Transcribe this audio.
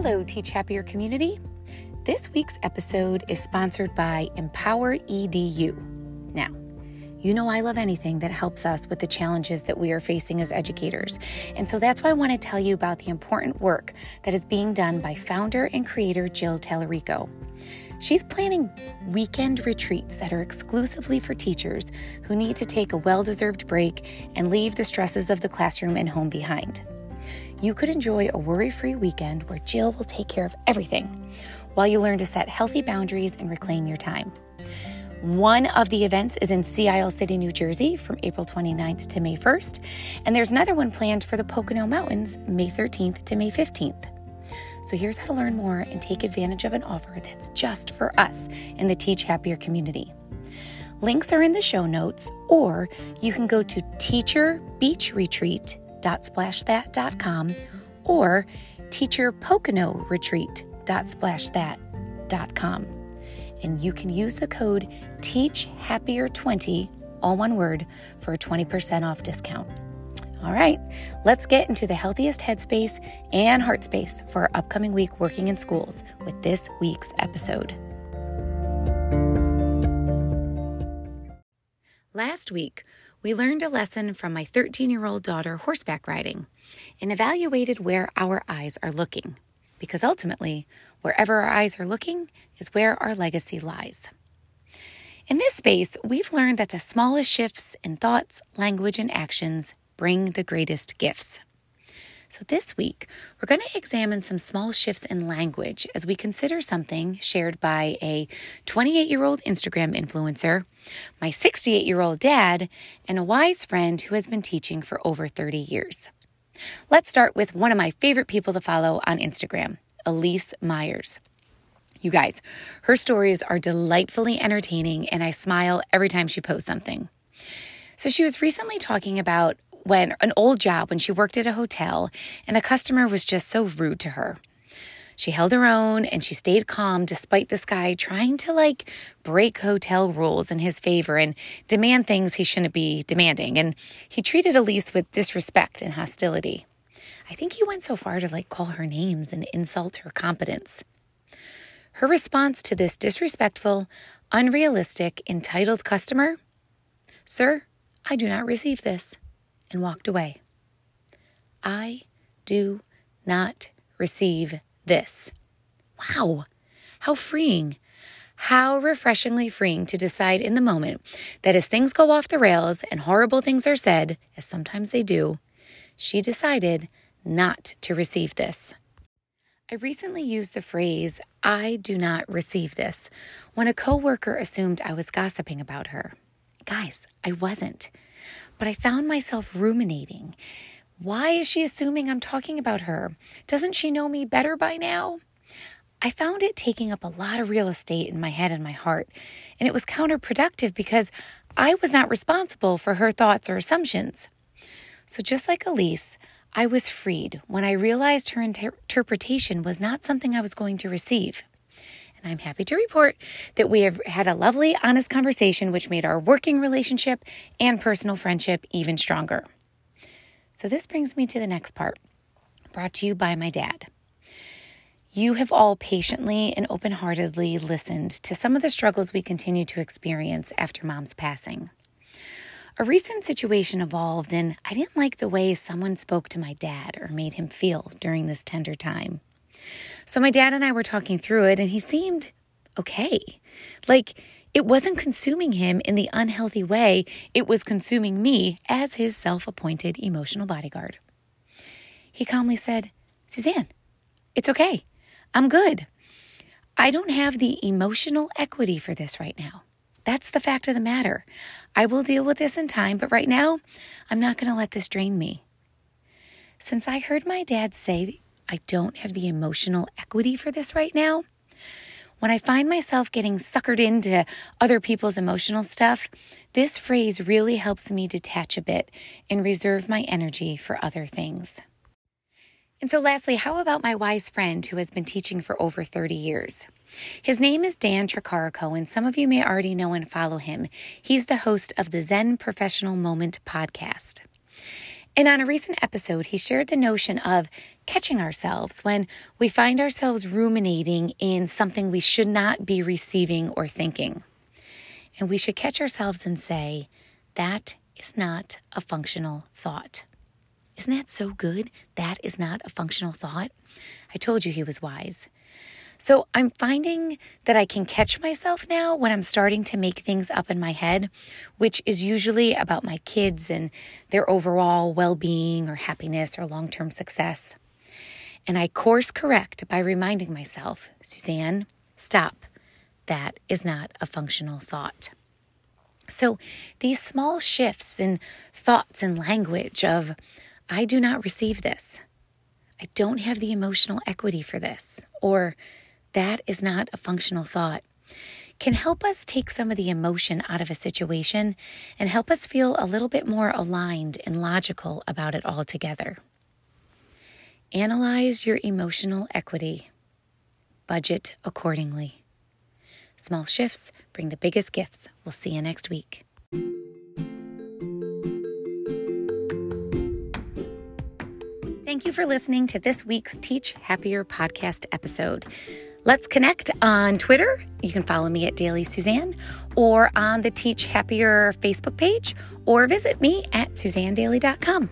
Hello, Teach Happier community. This week's episode is sponsored by Empower EDU. Now, you know, I love anything that helps us with the challenges that we are facing as educators. And so that's why I want to tell you about the important work that is being done by founder and creator Jill Talarico. She's planning weekend retreats that are exclusively for teachers who need to take a well deserved break and leave the stresses of the classroom and home behind. You could enjoy a worry free weekend where Jill will take care of everything while you learn to set healthy boundaries and reclaim your time. One of the events is in Sea Isle City, New Jersey from April 29th to May 1st, and there's another one planned for the Pocono Mountains May 13th to May 15th. So here's how to learn more and take advantage of an offer that's just for us in the Teach Happier community. Links are in the show notes, or you can go to teacherbeachretreat.splashthat.com or teacherpoconoretreat.splashthat.com and you can use the code TEACHHAPPIER20, all one word, for a 20% off discount. All right, let's get into the healthiest headspace and heart space for our upcoming week working in schools with this week's episode. Last week, we learned a lesson from my 13 year old daughter horseback riding and evaluated where our eyes are looking because ultimately, wherever our eyes are looking is where our legacy lies. In this space, we've learned that the smallest shifts in thoughts, language, and actions bring the greatest gifts. So, this week, we're going to examine some small shifts in language as we consider something shared by a 28 year old Instagram influencer, my 68 year old dad, and a wise friend who has been teaching for over 30 years. Let's start with one of my favorite people to follow on Instagram, Elyse Myers. You guys, her stories are delightfully entertaining, and I smile every time she posts something. So, she was recently talking about when an old job when she worked at a hotel and a customer was just so rude to her. She held her own and she stayed calm despite this guy trying to like break hotel rules in his favor and demand things he shouldn't be demanding. And he treated Elyse with disrespect and hostility. I think he went so far to like call her names and insult her competence. Her response to this disrespectful, unrealistic, entitled customer Sir, I do not receive this, and walked away. I do not receive this. Wow, how freeing. How refreshingly freeing to decide in the moment that as things go off the rails and horrible things are said, as sometimes they do, she decided not to receive this. I recently used the phrase, I do not receive this, when a coworker assumed I was gossiping about her. Guys, I wasn't. But I found myself ruminating. Why is she assuming I'm talking about her? Doesn't she know me better by now? I found it taking up a lot of real estate in my head and my heart, and it was counterproductive because I was not responsible for her thoughts or assumptions. So, just like Elyse, I was freed when I realized her inter- interpretation was not something I was going to receive. And I'm happy to report that we have had a lovely, honest conversation, which made our working relationship and personal friendship even stronger. So, this brings me to the next part, brought to you by my dad. You have all patiently and open heartedly listened to some of the struggles we continue to experience after mom's passing. A recent situation evolved, and I didn't like the way someone spoke to my dad or made him feel during this tender time. So, my dad and I were talking through it, and he seemed okay. Like it wasn't consuming him in the unhealthy way, it was consuming me as his self appointed emotional bodyguard. He calmly said, Suzanne, it's okay. I'm good. I don't have the emotional equity for this right now. That's the fact of the matter. I will deal with this in time, but right now, I'm not going to let this drain me. Since I heard my dad say I don't have the emotional equity for this right now, when I find myself getting suckered into other people's emotional stuff, this phrase really helps me detach a bit and reserve my energy for other things. And so, lastly, how about my wise friend who has been teaching for over 30 years? His name is Dan Tricarico, and some of you may already know and follow him. He's the host of the Zen Professional Moment podcast. And on a recent episode, he shared the notion of catching ourselves when we find ourselves ruminating in something we should not be receiving or thinking. And we should catch ourselves and say, that is not a functional thought. Isn't that so good? That is not a functional thought. I told you he was wise. So I'm finding that I can catch myself now when I'm starting to make things up in my head, which is usually about my kids and their overall well being or happiness or long term success. And I course correct by reminding myself, Suzanne, stop. That is not a functional thought. So these small shifts in thoughts and language of, I do not receive this. I don't have the emotional equity for this. Or that is not a functional thought, can help us take some of the emotion out of a situation and help us feel a little bit more aligned and logical about it all together. Analyze your emotional equity. Budget accordingly. Small shifts bring the biggest gifts. We'll see you next week. Thank you for listening to this week's Teach Happier podcast episode. Let's connect on Twitter. You can follow me at Dailey Suzanne or on the Teach Happier Facebook page or visit me at suzannedailey.com.